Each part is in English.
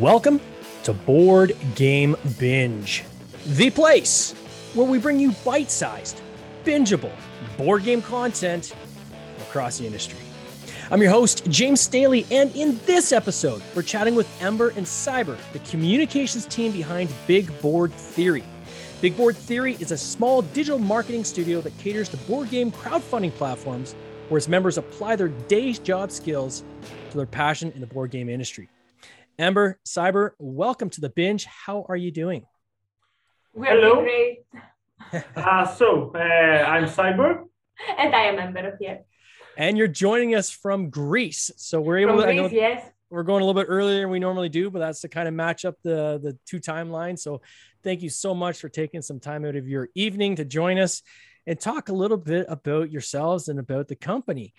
Welcome to Board Game Binge, the place where we bring you bite sized, bingeable board game content across the industry. I'm your host, James Staley, and in this episode, we're chatting with Ember and Cyber, the communications team behind Big Board Theory. Big Board Theory is a small digital marketing studio that caters to board game crowdfunding platforms where its members apply their day's job skills to their passion in the board game industry. Ember, Cyber, welcome to the binge. How are you doing? We're Hello. great. Uh, so, uh, I'm Cyber. And I am Ember here. And you're joining us from Greece. So we're able From to, I know Greece, yes. we're going a little bit earlier than we normally do, but that's to kind of match up the, the two timelines. So thank you so much for taking some time out of your evening to join us and talk a little bit about yourselves and about the company.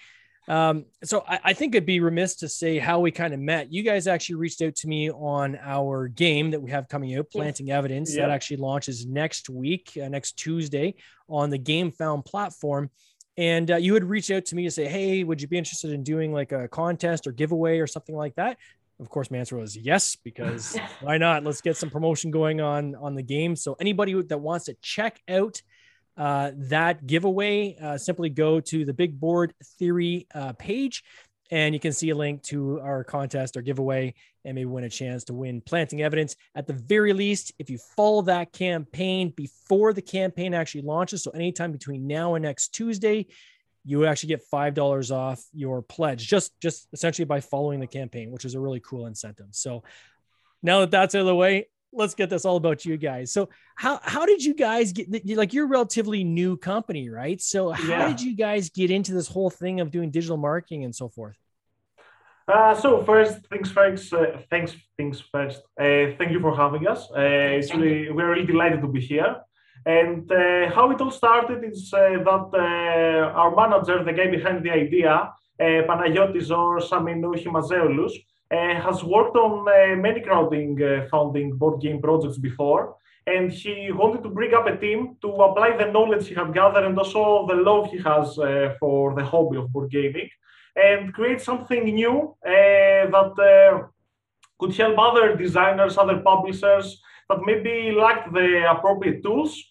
Um, so I, I think it'd be remiss to say how we kind of met. You guys actually reached out to me on our game that we have coming out, Planting Evidence, that actually launches next week, uh, next Tuesday on the Game Found platform. And uh, you had reached out to me to say, "Hey, would you be interested in doing like a contest or giveaway or something like that?" Of course, my answer was yes, because why not? Let's get some promotion going on on the game. So anybody that wants to check out uh, that giveaway, uh, simply go to the Big Board Theory uh, page, and you can see a link to our contest or giveaway, and maybe win a chance to win planting evidence. At the very least, if you follow that campaign before the campaign actually launches, so anytime between now and next Tuesday, you actually get five dollars off your pledge, just just essentially by following the campaign, which is a really cool incentive. So now that that's out of the way, let's get this all about you guys. So how how did you guys get like you're a relatively new company, right? So how Yeah. did you guys get into this whole thing of doing digital marketing and so forth? Uh, so, first things first, uh, thanks things first. Uh, thank you for having us. Uh, it's really, we're really delighted to be here. And uh, how it all started is uh, that uh, our manager, the guy behind the idea, uh, Panagiotis or Saminou Himazeolus, uh, has worked on uh, many crowding uh, funding board game projects before. And he wanted to bring up a team to apply the knowledge he had gathered and also the love he has uh, for the hobby of board gaming and create something new uh, that uh, could help other designers, other publishers that maybe lacked the appropriate tools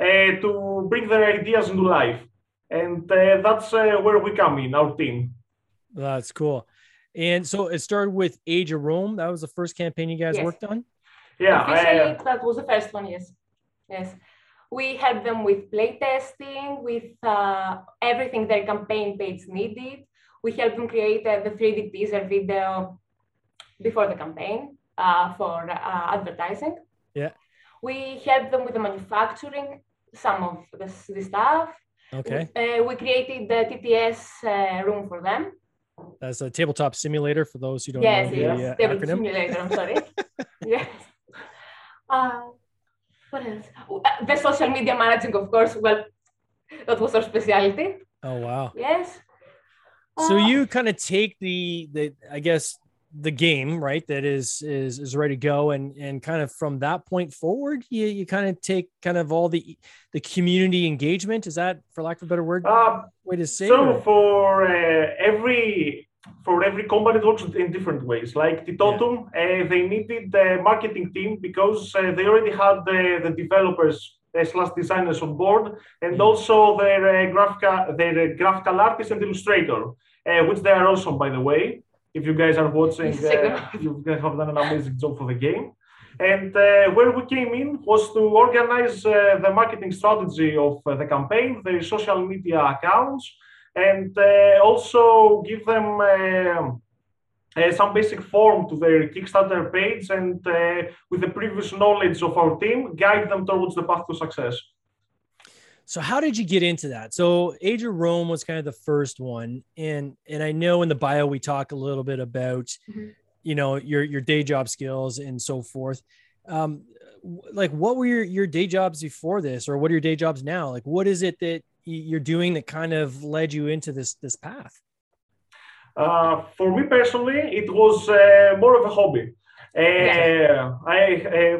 uh, to bring their ideas into life. And uh, that's uh, where we come in, our team. That's cool. And so it started with Age of Rome. That was the first campaign you guys Yes. worked on. Yeah, Officially, uh, that was the first one, yes. Yes. We helped them with playtesting, with uh, everything their campaign page needed. We helped them create uh, the 3D teaser video before the campaign uh, for uh, advertising. Yeah. We helped them with the manufacturing, some of the, the stuff. Okay. Uh, we created the TTS uh, room for them. That's a tabletop simulator for those who don't yes, know yes. the uh, Table acronym. simulator. I'm sorry. yes. Uh, what else? Uh, The social media managing, of course. Well, that was our specialty. Oh wow. Yes. So Uh, you kind of take the the I guess the game right that is is is ready to go. And and kind of from that point forward you you kind of take kind of all the the community engagement. Is that for lack of a better word uh, way to say so or- for uh, every for every company it works in different ways. Like titotum uh, they needed the marketing team because uh, they already had the, the developers uh, slash designers on board and Mhm. also their uh, graphical their graphical artist and illustrator uh, which they are awesome by the way if you guys are watching uh, you guys have done an amazing job for the game and uh, where we came in was to organize uh, the marketing strategy of uh, the campaign, the social media accounts, and uh, also give them uh, uh, some basic form to their Kickstarter page and uh, with the previous knowledge of our team, guide them towards the path to success. So how did you get into that? So age of rome was kind of the first one and and i know in the bio we talk a little bit about Mhm. you know your your day job skills and so forth. Um like what were your your day jobs before this or what are your day jobs now? Like what is it that you're doing that kind of led you into this this path? Uh, for me personally, it was uh, more of a hobby. Uh, I uh,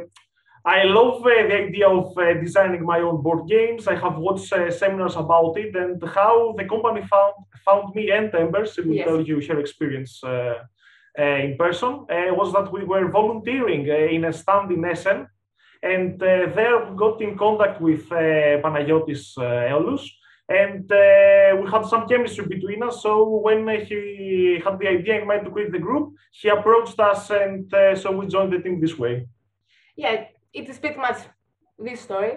I love uh, the idea of uh, designing my own board games. I have watched uh, seminars about it and how the company found found me and Embers. She will Yes. tell you her experience uh, uh, in person uh, was that we were volunteering in a stand in Essen, and there we got in contact with uh, Panagiotis Eolus, and uh, we had some chemistry between us. So when he had the idea in mind to create the group, he approached us, and uh, so we joined the team this way. Yeah, it is pretty much this story.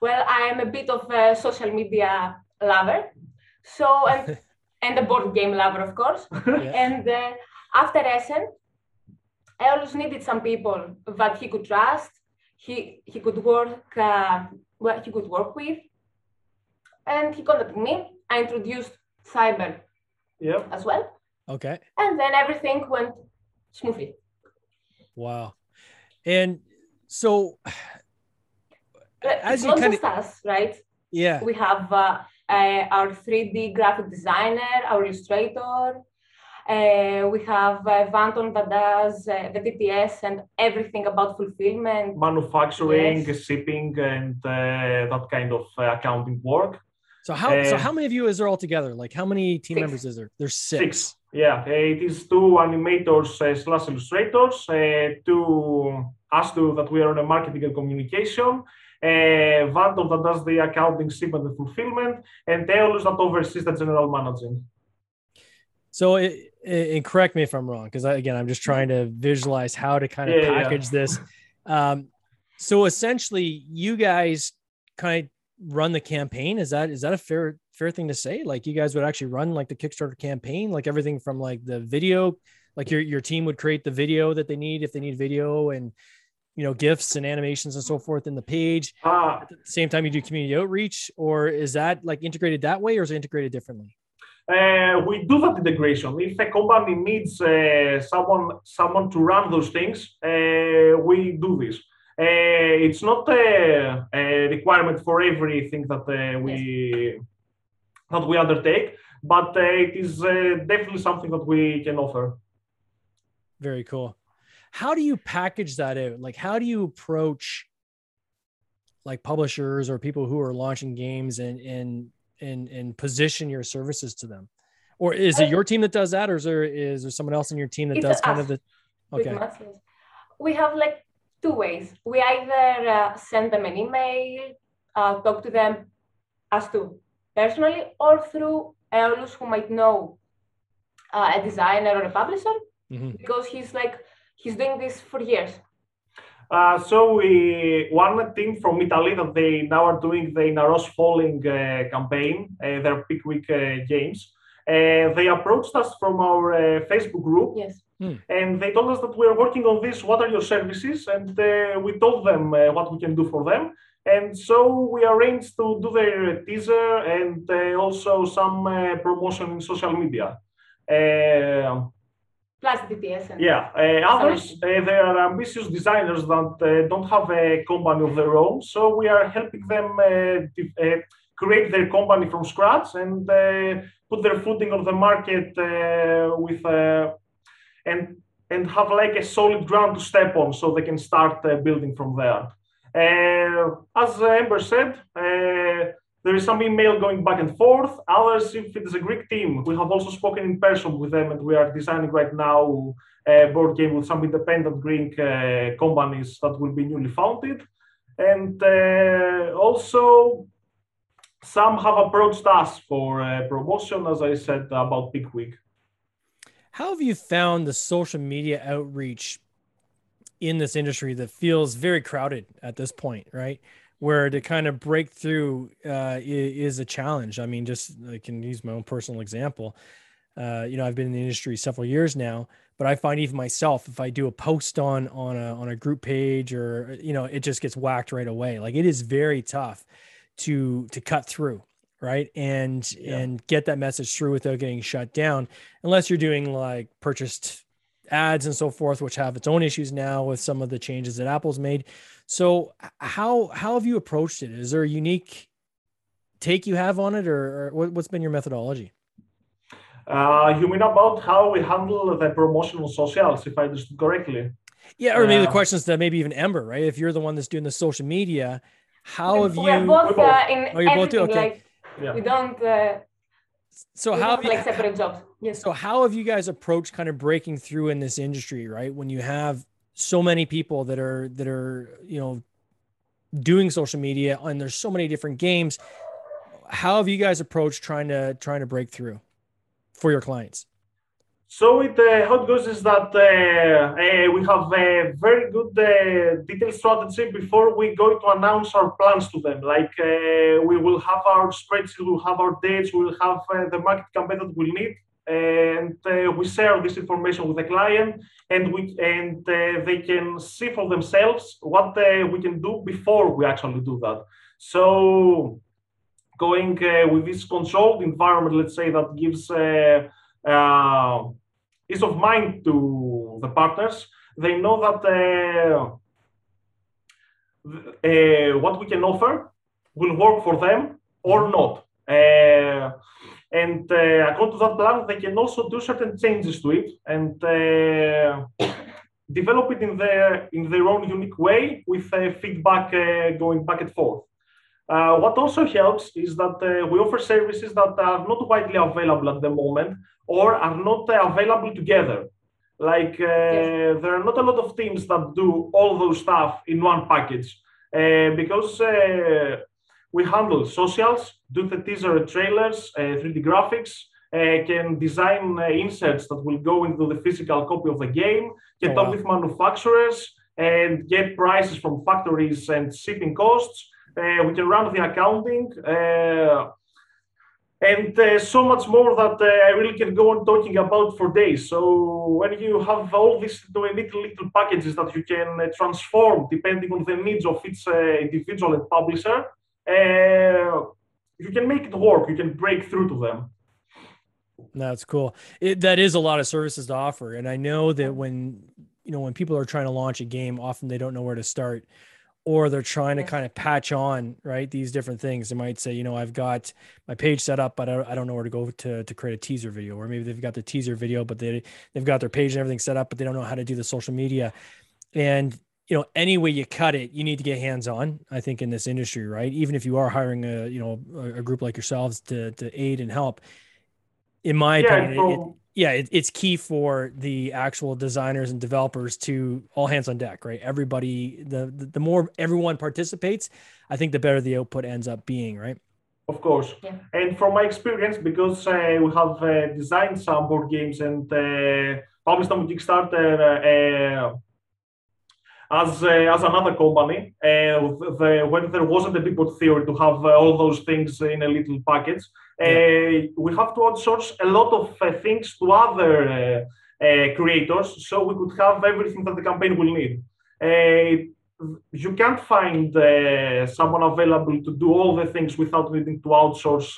Well, I am a bit of a social media lover, so and and a board game lover, of course. Yeah. And uh, after Essen, I always needed some people that he could trust, he he could work uh, well, he could work with, and he contacted me. I introduced Cyber Yeah. as well, Okay. and then everything went smoothly. Wow. And so Uh, as it's you kind of us, right? yeah. We have uh, uh, our 3D graphic designer, our illustrator. Uh, we have uh, Vanton that does uh, the TTS and everything about fulfillment. Manufacturing, Yes. shipping, and uh, that kind of uh, accounting work. So how so Uh, how many of you is there all together? Like how many team Six. members is there? There's six. Six. Yeah, uh, it is two animators uh, slash illustrators, uh, two us two that we are on a marketing and communication, uh, Vanton that does the accounting, shipment, and fulfillment, and Teolus that oversees the general managing. So it, it- and correct me if I'm wrong, because again, I'm just trying to visualize how to kind of Yeah, yeah. package this. Um, so essentially, you guys kind of run the campaign. Is that is that a fair fair thing to say? Like you guys would actually run like the Kickstarter campaign, like everything from like the video, like your your team would create the video that they need if they need video and you know gifts and animations and so forth in the page. Ah, At the same time, you do community outreach, or is that like integrated that way, or is it integrated differently? Uh, we do that integration. If a company needs uh, someone someone to run those things, uh, we do this. Uh, it's not a, a requirement for everything that uh, we that we undertake, but uh, it is uh, definitely something that we can offer. Very cool. How do you package that out? Like, how do you approach like publishers or people who are launching games and and and and position your services to them? Or is it your team that does that, or is there is there someone else in your team that It's does kind us. of the? Okay. We have like two ways. We either uh, send them an email, uh, talk to them as to personally, or through Eolus who might know uh, a designer or a publisher Mhm. because he's like he's doing this for years. Uh, so we one team from Italy that they now are doing the Naros Falling uh, campaign, uh, their peak week uh, games. Uh, they approached us from our uh, Facebook group Yes. And they told us that we are working on this. What are your services? And uh, we told them uh, what we can do for them. And so we arranged to do their teaser and uh, also some uh, promotion in social media. Uh, Plus the TTS and yeah, uh, others, uh, they are ambitious designers that uh, don't have a company of their own. So we are helping them uh, de- uh, create their company from scratch and uh, put their footing on the market uh, with uh, and and have like a solid ground to step on, so they can start uh, building from there. Uh, as Amber said, uh, there is some email going back and forth. Others, if it is a Greek team, we have also spoken in person with them, and we are designing right now a board game with some independent Greek uh, companies that will be newly founded. And uh, also, some have approached us for uh, promotion, as I said about Peak Week. How have you found the social media outreach in this industry that feels very crowded at this point, right? Where to kind of break through uh, is a challenge. I mean, just I can use my own personal example. Uh, you know, I've been in the industry several years now, but I find even myself, if I do a post on on a on a group page or you know, it just gets whacked right away. Like it is very tough to to cut through, right? And Yeah. and get that message through without getting shut down, unless you're doing like purchased ads and so forth, which have its own issues now with some of the changes that Apple's made. So how how have you approached it? Is there a unique take you have on it, or, or what, what's been your methodology? Uh, you mean about how we handle the promotional socials, if I understood correctly? Yeah, or maybe the Uh, questions that maybe even Ember, right? If you're the one that's doing the social media, how have we are you? both uh, in Oh, you're both everything. too? Okay. Like Yeah. we don't. Uh, So we how have have like separate jobs. Yes. so how have you guys approached kind of breaking through in this industry, right? When you have so many people that are that are you know doing social media and there's so many different games, how have you guys approached trying to trying to break through for your clients? So it, uh, goes is that uh, uh, we have a very good uh, detailed strategy before we go to announce our plans to them. Like uh, we will have our spreadsheet, we'll have our dates, we'll have uh, the market campaign that we'll need, and uh, we share this information with the client, and we and uh, they can see for themselves what uh, we can do before we actually do that. So going uh, with this controlled environment, let's say that gives. Uh, uh, ease of mind to the partners. They know that uh, uh, what we can offer will work for them or not. Uh, and uh, according to that plan, they can also do certain changes to it and uh, develop it in their in their own unique way with uh, feedback going back and forth. Uh, what also helps is that uh, we offer services that are not widely available at the moment or are not uh, available together. Like yes. there are not a lot of teams that do all those stuff in one package because we handle socials, do the teaser trailers, 3D graphics, uh, can design uh, inserts that will go into the physical copy of the game, can oh, talk wow. with manufacturers, and get prices from factories and shipping costs. Uh, we can run the accounting uh, and uh, so much more that uh, I really can go on talking about for days. So when you have all these little little packages that you can uh, transform depending on the needs of each uh, individual and publisher, you can make it work. You can break through to them. That's cool. It, that is a lot of services to offer, and I know that when you know when people are trying to launch a game, often they don't know where to start or they're trying to kind of patch on right these different things. They might say you know i've got my page set up but i, don't know where to go to, to create a teaser video. Or maybe they've got the teaser video but they, they've got their page and everything set up but they don't know how to do the social media. And you know any way you cut it you need to get hands on i think in this industry right? Even if you are hiring a you know a, group like yourselves to to aid and help in my yeah, opinion it, yeah, it, it's key for the actual designers and developers to all hands on deck, right? Everybody, the, the, the more everyone participates, I think the better the output ends up being, right? Of course. Yeah. And from my experience, because uh, we have uh, designed some board games and uh, published them on Kickstarter uh, as uh, as another company, uh, the, when there wasn't a big board theory to have all those things in a little package yeah. Uh, we have to outsource a lot of uh, things to other uh, creators so we could have everything that the campaign will need. you can't find someone available to do all the things without needing to outsource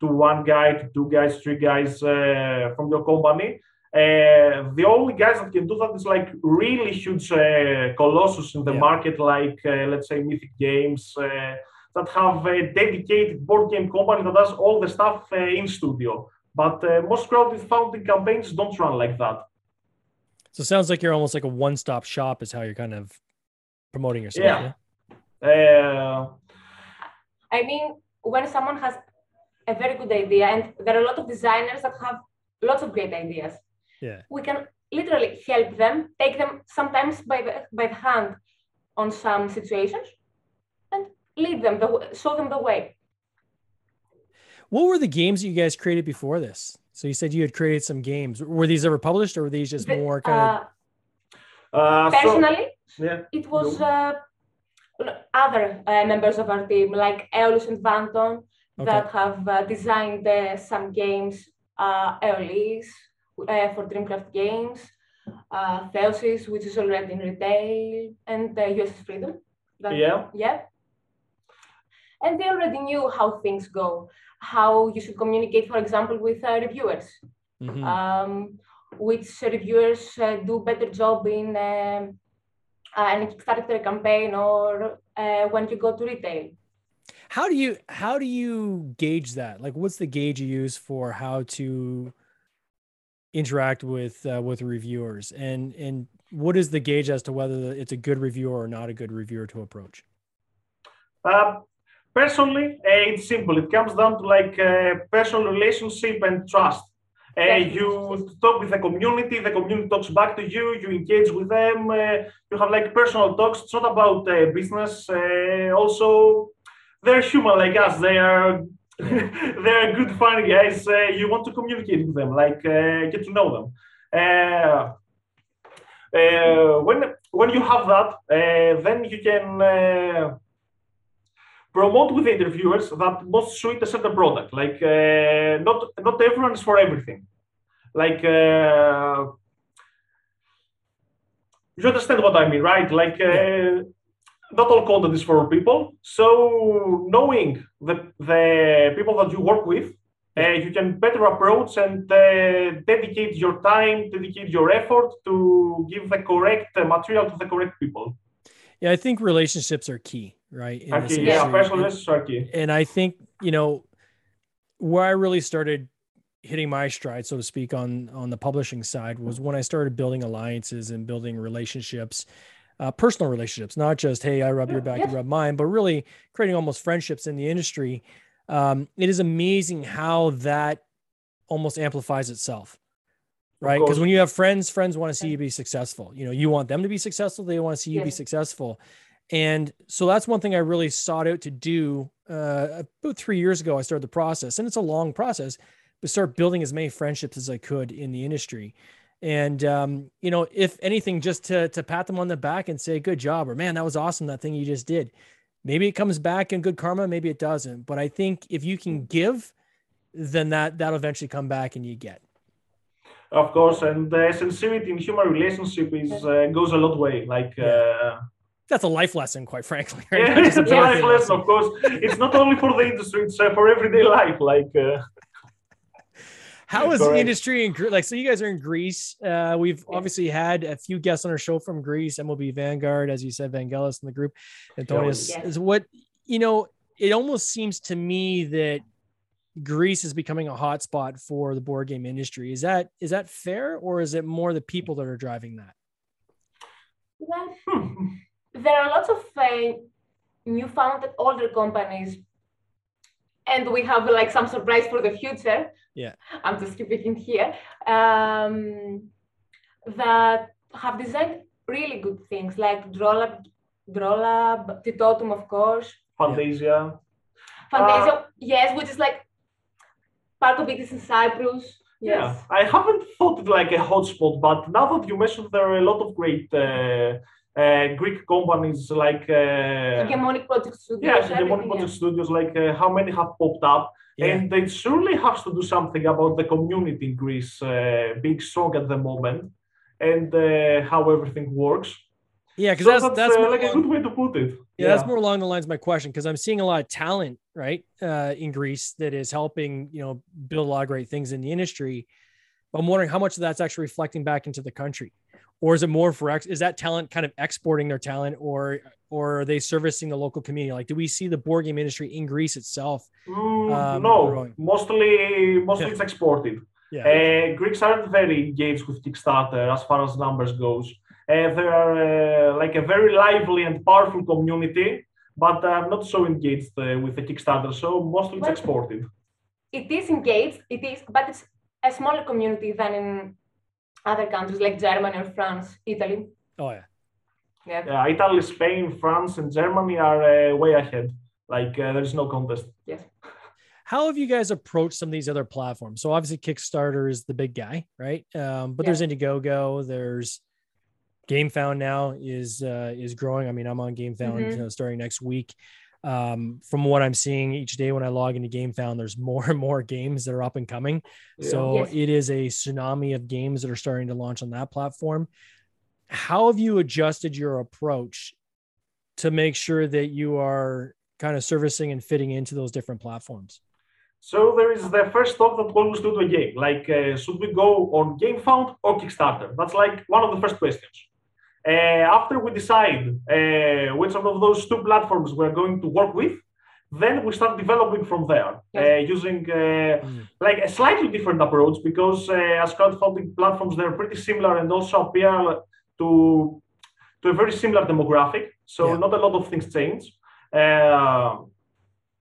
to one guy, to two guys, three guys from your company. Uh, the only guys that can do that is like really huge uh, colossus in the yeah. market, like uh, let's say Mythic Games, that have a dedicated board game company that does all the stuff uh, in studio. But uh, most crowdfunding campaigns don't run like that. So it sounds like you're almost like a one-stop shop is how you're kind of promoting yourself. Yeah. yeah? Uh, I mean, when someone has a very good idea, and there are a lot of designers that have lots of great ideas. Yeah. We can literally help them, take them sometimes by the by the hand on some situations, and lead them, the, show them the way. What were the games that you guys created before this? So you said you had created some games. Were these ever published, or were these just more kind of? Uh, personally, so, yeah. it was uh, other uh, members of our team, like Eolus and Vanton, okay. that have uh, designed uh, some games. Uh, Eolis for Dreamcraft Games, uh, Theosis, which is already in retail, and uh, USS Freedom. That, yeah. Yeah and they already knew how things go, how you should communicate, for example, with uh, reviewers. Mm-hmm. Um, which reviewers uh, do better job in uh, uh, a Kickstarter campaign or uh, when you go to retail. How do you how do you gauge that? Like, what's the gauge you use for how to interact with uh, with reviewers, and and what is the gauge as to whether it's a good reviewer or not a good reviewer to approach? Uh, personally, uh, it's simple. It comes down to like uh, personal relationship and trust. Uh, you talk with the community, the community talks back to you, you engage with them, uh, you have like personal talks. It's not about uh, business. Uh, also, they're human like us. They are they're good, fun guys. Uh, you want to communicate with them, like uh, get to know them. when when you have that, then you can promote with the interviewers that most suit a certain product. Like uh, not not everyone is for everything. Like uh, you understand what I mean, right? Like uh, not all content is for people. So knowing the the people that you work with, uh, you can better approach and uh, dedicate your time, dedicate your effort to give the correct uh, material to the correct people. Yeah, I think relationships are key, right? Okay, yeah, personal relationships are key. And I think, you know, where I really started hitting my stride, so to speak, on on the publishing side was when I started building alliances and building relationships, uh, personal relationships, not just hey, I rub your back, you rub mine, but really creating almost friendships in the industry. Um, it is amazing how that almost amplifies itself right? Because when you have friends, friends want to see you be successful. You know, you want them to be successful. They want to see you be successful. And so that's one thing I really sought out to do. Uh, about three years ago, I started the process, and it's a long process, but start building as many friendships as I could in the industry. And um, you know, if anything, just to to pat them on the back and say, "Good job," or "Man, that was awesome, that thing you just did." Maybe it comes back in good karma, maybe it doesn't. But I think if you can give, then that that'll eventually come back and you get of course, and the sincerity in human relationship is uh, goes a lot way. Like uh, that's a life lesson, quite frankly. Right? Yeah, it's a life lesson, lesson, of course. It's not only for the industry; it's uh, for everyday life. Like. Uh, how is the industry in like so you guys are in greece uh, we've obviously had a few guests on our show from greece mlb vanguard as you said vangelis in the group antonius yes. is what you know it almost seems to me that Greece is becoming a hotspot for the board game industry. Is that is that fair, or is it more the people that are driving that? Well, there are lots of uh, new founded older companies, and we have like some surprise for the future. Yeah, I'm just speaking here. Um, that have designed really good things like Drawlab, Drawlab, Titotum, of course. Fantasia. Fantasia, uh, yes, which is like part of it is in Cyprus. Yes. Yeah, I haven't thought it like a hotspot, but now that you mentioned, there are a lot of great uh, uh, Greek companies like uh, Hegemonic Project Studios. Yeah, Hegemonic Project yeah. Studios. Like uh, how many have popped up, yeah. and they surely have to do something about the community in Greece uh, being strong at the moment, and uh, how everything works. Yeah, because so that's, that's, that's uh, like along, a good way to put it. Yeah, yeah, that's more along the lines of my question because I'm seeing a lot of talent, right, uh, in Greece that is helping, you know, build a lot of great things in the industry. But I'm wondering how much of that's actually reflecting back into the country, or is it more for ex- is that talent kind of exporting their talent, or or are they servicing the local community? Like, do we see the board game industry in Greece itself? Mm, um, no, growing? mostly mostly it's exported. Yeah. Uh, Greeks aren't very engaged with Kickstarter as far as numbers goes. Uh, they are uh, like a very lively and powerful community, but are not so engaged uh, with the Kickstarter. So mostly it's exported. It is engaged. It is, but it's a smaller community than in other countries like Germany or France, Italy. Oh yeah. Yeah. yeah Italy, Spain, France, and Germany are uh, way ahead. Like uh, there's no contest. Yes. How have you guys approached some of these other platforms? So obviously Kickstarter is the big guy, right? Um, but yeah. there's Indiegogo, there's GameFound now is uh, is growing. I mean, I'm on GameFound mm-hmm. you know, starting next week. Um, from what I'm seeing each day when I log into GameFound, there's more and more games that are up and coming. Yeah. So yes. it is a tsunami of games that are starting to launch on that platform. How have you adjusted your approach to make sure that you are kind of servicing and fitting into those different platforms? So there is the first talk that we always do to a game, like uh, should we go on GameFound or Kickstarter? That's like one of the first questions. Uh, after we decide uh, which one of those two platforms we're going to work with, then we start developing from there yes. uh, using mm. like a slightly different approach because uh, as crowdfunding platforms they're pretty similar and also appeal to to a very similar demographic so yeah. not a lot of things change uh,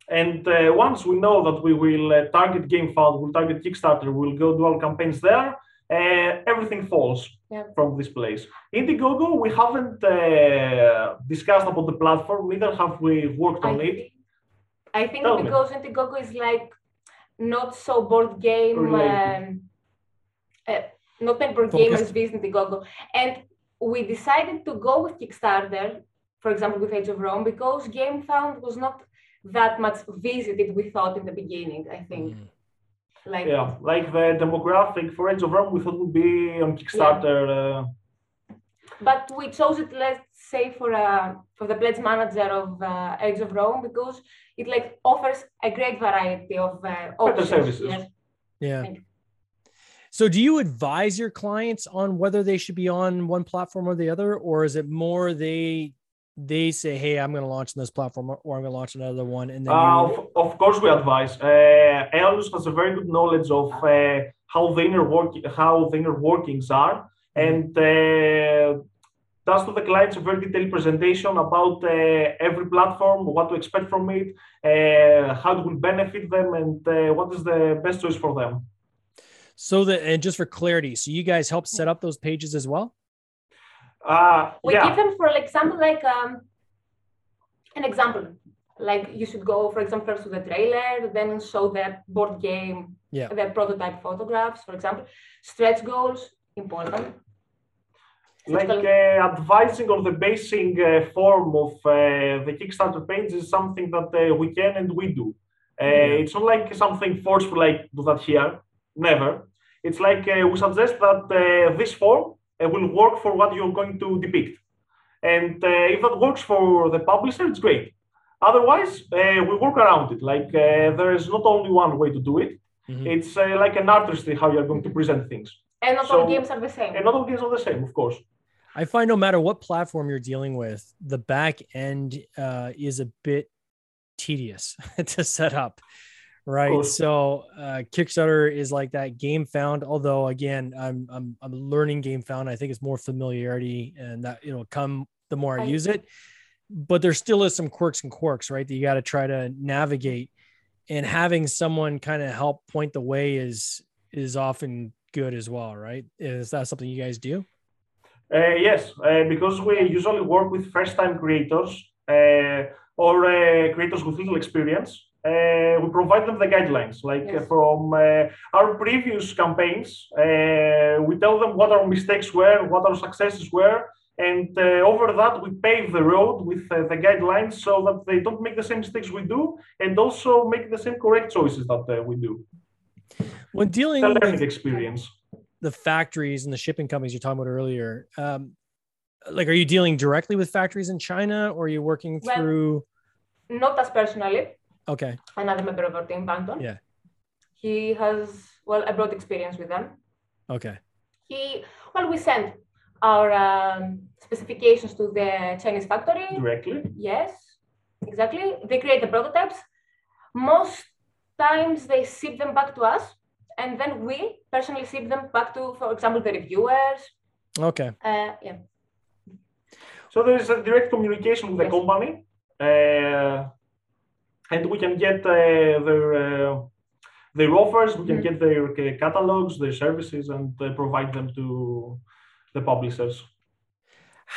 and uh, once we know that we will uh, target GameFound, we'll target Kickstarter, we'll go do our campaigns there, uh, everything falls Yeah. from this place. Indiegogo, we haven't uh, discussed about the platform, neither have we worked I on it. think, I think Tell me. because Indiegogo is like not so board game, Related. um, uh, not many board Focused. gamers visit Indiegogo, and we decided to go with Kickstarter, for example, with Age of Rome, because GameFound was not that much visited we thought in the beginning. I think, Mm. Like Yeah, like the demographic for Age of Rome, we thought would be on Kickstarter. Uh, but we chose it let's say for uh, for the pledge manager of uh, Age of Rome because it like offers a great variety of uh, options. services. Yes. Yeah. So do you advise your clients on whether they should be on one platform or the other, or is it more they they say, "Hey, I'm going to launch on this platform, or I'm going to launch another one," and then Uh, you, of, of course, we advise. Uh, Aeolus has a very good knowledge of uh, how the inner work, how the inner workings are, and uh, does to the clients a very detailed presentation about uh, every platform, what to expect from it, uh, how it will benefit them, and uh, what is the best choice for them. so that and just for clarity, so you guys help set up those pages as well. Uh, We yeah, give them for example like um, an example. Like you should go, for example, first to the trailer, then show the board game, Yeah. the prototype photographs, for example. Stretch goals, important. like uh, advising on the basing uh, form of uh, the Kickstarter page is something that uh, we can and we do. Uh, Yeah. It's not like something forceful, like do that here. Never. It's like uh, we suggest that uh, this form will work for what you're going to depict, and uh, if that works for the publisher, it's great. Otherwise, uh, we work around it. Like uh, there is not only one way to do it. Mhm. It's uh, like an artistry how you're going to present things. And not all games are the same. And not all games are the same, of course. I find no matter what platform you're dealing with, the back end uh, is a bit tedious to set up, right? So uh, Kickstarter is like that. Game Found, although again, I'm I'm I'm learning Game Found. I think it's more familiarity, and that it'll come the more I I- use it. But there still is some quirks and quirks, right? That you got to try to navigate, and having someone kind of help point the way is is often good as well, right? Is that something you guys do? Uh, yes, uh, because we usually work with first-time creators uh, or uh, creators with little experience. Uh, we provide them the guidelines, like Yes. from uh, our previous campaigns. Uh, we tell them what our mistakes were, what our successes were, and uh, over that we pave the road with uh, the guidelines so that they don't make the same mistakes we do, and also make the same correct choices that uh, we do. When dealing The with experience. the factories and the shipping companies you're talking about earlier, um, like, are you dealing directly with factories in China or are you working Well- through? Not as personally. Okay. Another member of our team, Banton. Yeah. He has well a broad experience with them. Okay. He well we send our um, specifications to the Chinese factory. Directly. Yes, exactly. They create the prototypes. Most times they ship them back to us, and then we personally ship them back to, for example, the reviewers. Okay. Uh, yeah. So there is a direct communication with the company, uh, and we can get uh, their uh, their offers, we can Mhm. get their uh, catalogs, their services, and uh, provide them to the publishers.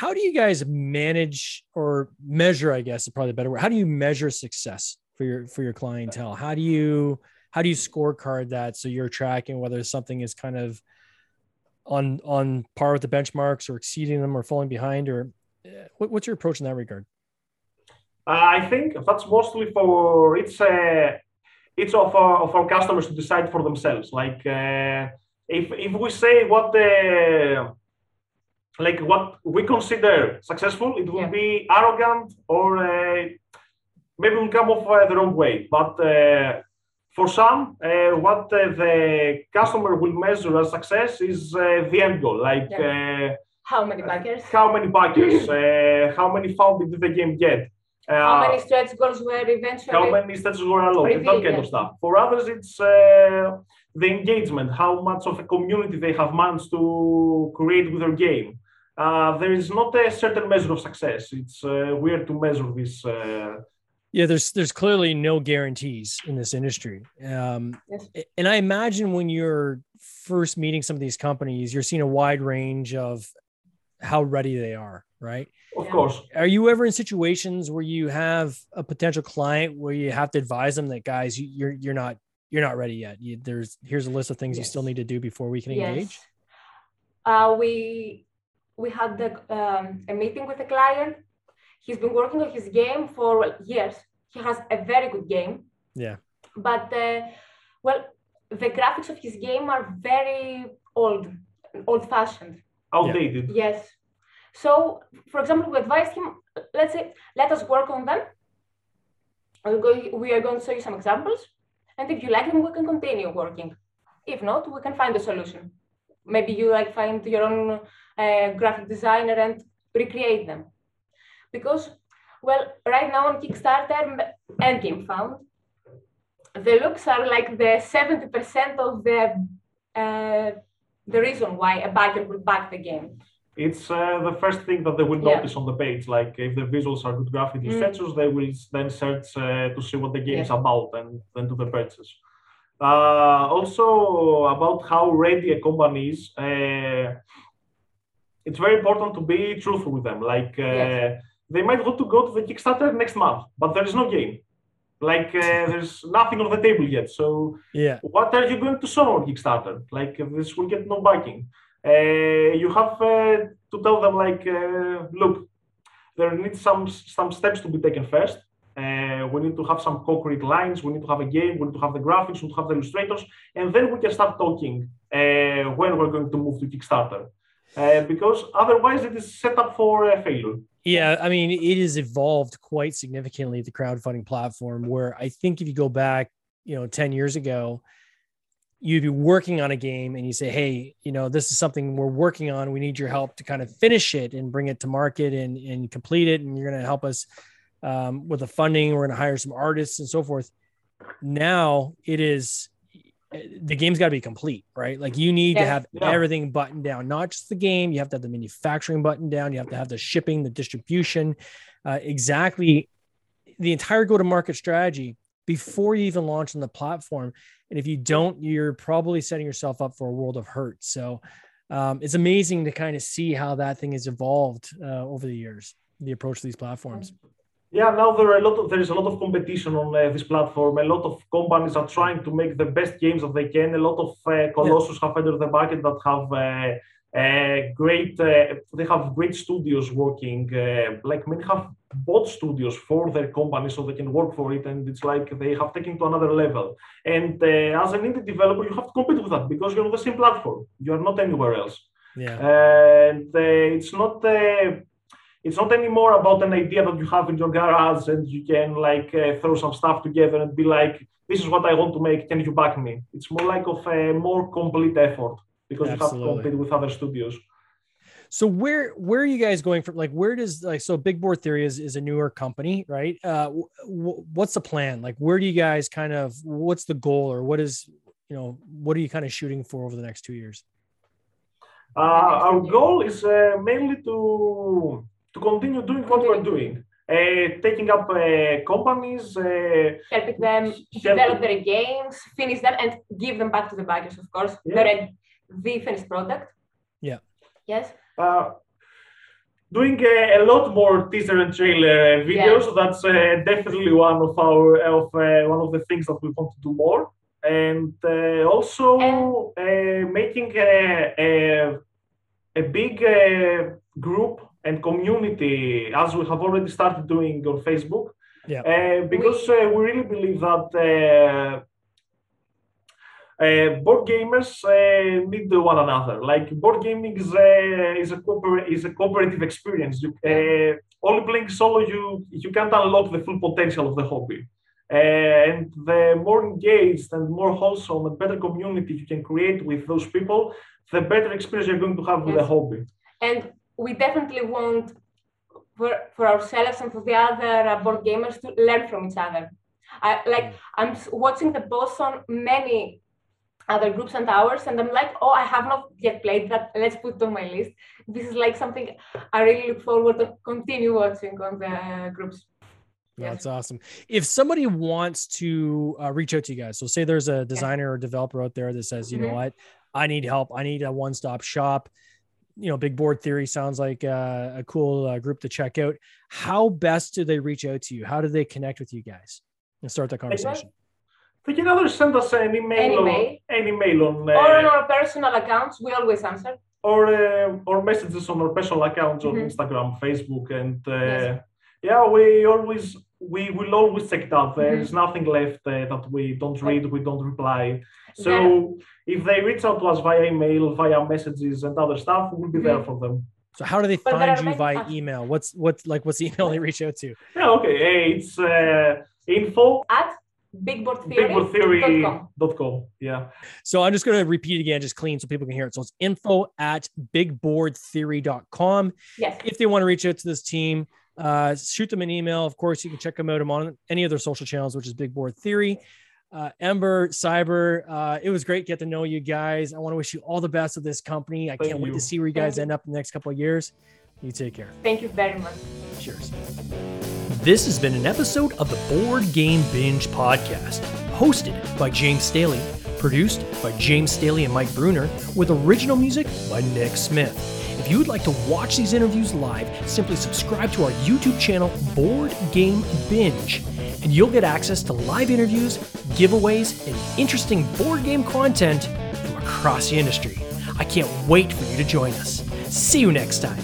How do you guys manage or measure, I guess is probably a better word. How do you measure success for your for your clientele? How do you how do you scorecard that so you're tracking whether something is kind of on on par with the benchmarks or exceeding them or falling behind or uh, what, what's your approach in that regard? Uh, I think that's mostly for it's uh, it's of our, of our customers to decide for themselves. Like uh, if if we say what the like what we consider successful, it will Yeah. be arrogant or uh, maybe will come off uh, the wrong way. But uh, for some, uh, what uh, the customer will measure as success is uh, the end goal. Like uh, How many backers? how many backers, uh, how many funding did the game get. How Uh, many stretch goals were eventually? how many stages were allowed, and that kind of stuff. For others, it's uh, the engagement, how much of a community they have managed to create with their game. Uh, there is not a certain measure of success. It's uh, weird to measure this uh, Yeah, there's there's clearly no guarantees in this industry. Um, Yes. and I imagine when you're first meeting some of these companies, you're seeing a wide range of how ready they are, right? Of Yeah. course. Are you ever in situations where you have a potential client where you have to advise them that guys, you- you're you're not you're not ready yet. You, there's here's a list of things you still need to do before we can engage. Uh, we we had the, um, a meeting with a client. He's been working on his game for well, years. He has a very good game, Yeah. but uh, well, the graphics of his game are very old, old-fashioned. Outdated. Yes. So, for example, we advised him. Let's say, let us work on them. We are going to show you some examples, and if you like them, we can continue working. If not, we can find a solution. Maybe you like find your own uh, graphic designer and recreate them. Because, well, right now on Kickstarter and GameFound, the looks are like the 70% of the uh, the reason why a backer will back the game. It's uh, the first thing that they will Yeah. notice on the page. Like if the visuals are good graphic Mm. features, they will then search uh, to see what the game is Yeah. about and then do the purchase. Uh, also about how ready a company is, uh, it's very important to be truthful with them. Like uh, Yes. they might want to go to the Kickstarter next month, but there is no game. Like uh, there's nothing on the table yet. So Yeah. what are you going to show on Kickstarter? Like this will get no backing. Uh, you have uh, to tell them like, uh, look, there needs some some steps to be taken first. Uh, we need to have some concrete lines. We need to have a game. We need to have the graphics. We need to have the illustrators, and then we can start talking uh, when we're going to move to Kickstarter. Uh, because otherwise, it is set up for a failure. Yeah, I mean, it has evolved quite significantly the crowdfunding platform. Where I think if you go back, you know, ten years ago, you'd be working on a game and you say, "Hey, you know, this is something we're working on. We need your help to kind of finish it and bring it to market and and complete it. And you're going to help us um, with the funding. We're going to hire some artists and so forth." Now it is the game's got to be complete, right? Like you need to have Yeah. everything buttoned down, not just the game. You have to have the manufacturing buttoned down. You have to have the shipping, the distribution, uh, exactly the entire go-to-market strategy before you even launch on the platform. And if you don't, you're probably setting yourself up for a world of hurt. So um, it's amazing to kind of see how that thing has evolved uh, over the years. The approach to these platforms. Yeah, now there are a lot of there is a lot of competition on uh, this platform. A lot of companies are trying to make the best games that they can. A lot of uh, colossus have entered the market that have uh, great. Uh, they have great studios working. Uh, like many have bought studios for their company so they can work for it, and it's like they have taken to another level. And uh, as an indie developer, you have to compete with that because you're on the same platform. You are not anywhere else Yeah. and uh, it's not uh, it's not anymore about an idea that you have in your garage and you can like uh, throw some stuff together and be like this is what i want to make can you back me it's more like of a more complete effort because you have to compete with other studios So where where are you guys going from? Like where does like so Big Board Theory is, is a newer company, right? Uh, w- w- what's the plan? Like where do you guys kind of what's the goal or what is you know what are you kind of shooting for over the next two years? uh, our goal is uh, mainly to to continue doing what we're doing uh, taking up uh, companies uh, helping them develop their games, finish them, and give them back to the backers, of course. Yeah. The, finished product. Yeah. Yes. uh, doing uh, a lot more teaser and trailer uh, videos. That's uh, definitely one of our of uh, one of the things that we want to do more, and uh, also uh, making a, a, a big uh, group and community as we have already started doing on Facebook. Yeah. Uh, because uh, we really believe that. Uh, board gamers uh, need one another. Like board gaming is a is a, cooper- is a cooperative experience. You, uh, only playing solo, you you can't unlock the full potential of the hobby. Uh, and the more engaged and more wholesome and better community you can create with those people, the better experience you're going to have with the hobby. And we definitely want for, for ourselves and for the other uh, board gamers to learn from each other. I, like I'm watching the posts on many other groups and ours, and I'm like, oh, I have not yet played that. Let's put it on my list. This is like something I really look forward to continue watching on the groups. yeah. That's awesome. If somebody wants to uh, reach out to you guys, so say there's a designer or developer out there that says, you know Mhm. what, I need help. I need a one stop shop. You know, Big Board Theory sounds like uh, a cool uh, group to check out. How best do they reach out to you? How do they connect with you guys and start that conversation? They can either send us an email, An or email. an email on uh, Or on our personal accounts, we always answer. or uh, or messages on our personal accounts on Mhm. Instagram, Facebook, and uh, Yes. yeah, we always we will always check that. out. There Mhm. is nothing left uh, that we don't read, we don't reply. So Yeah. if they reach out to us via email, via messages, and other stuff, we'll be there Mhm. for them. So how do they But find you many- via email? What's what's like what's the email they reach out to? Yeah, okay. Hey, it's uh, info At bigboardtheory.com. Yeah. So I'm just going to repeat again, just clean so people can hear it. So it's info at bigboardtheory.com. Yes. If they want to reach out to this team, uh, shoot them an email. Of course, you can check them out on any of their social channels, which is Big Board Theory. Uh, Ember, Cyber, uh, it was great to get to know you guys. I want to wish you all the best of this company. I Thank can't wait to see where you guys Thank end up in the next couple of years. You take care. Thank you very much. Cheers. This has been an episode of the Board Game Binge podcast, hosted by James Staley, produced by James Staley and Mike Bruner, with original music by Nick Smith. If you would like to watch these interviews live, simply subscribe to our YouTube channel, Board Game Binge, and you'll get access to live interviews, giveaways, and interesting board game content from across the industry. I can't wait for you to join us. See you next time.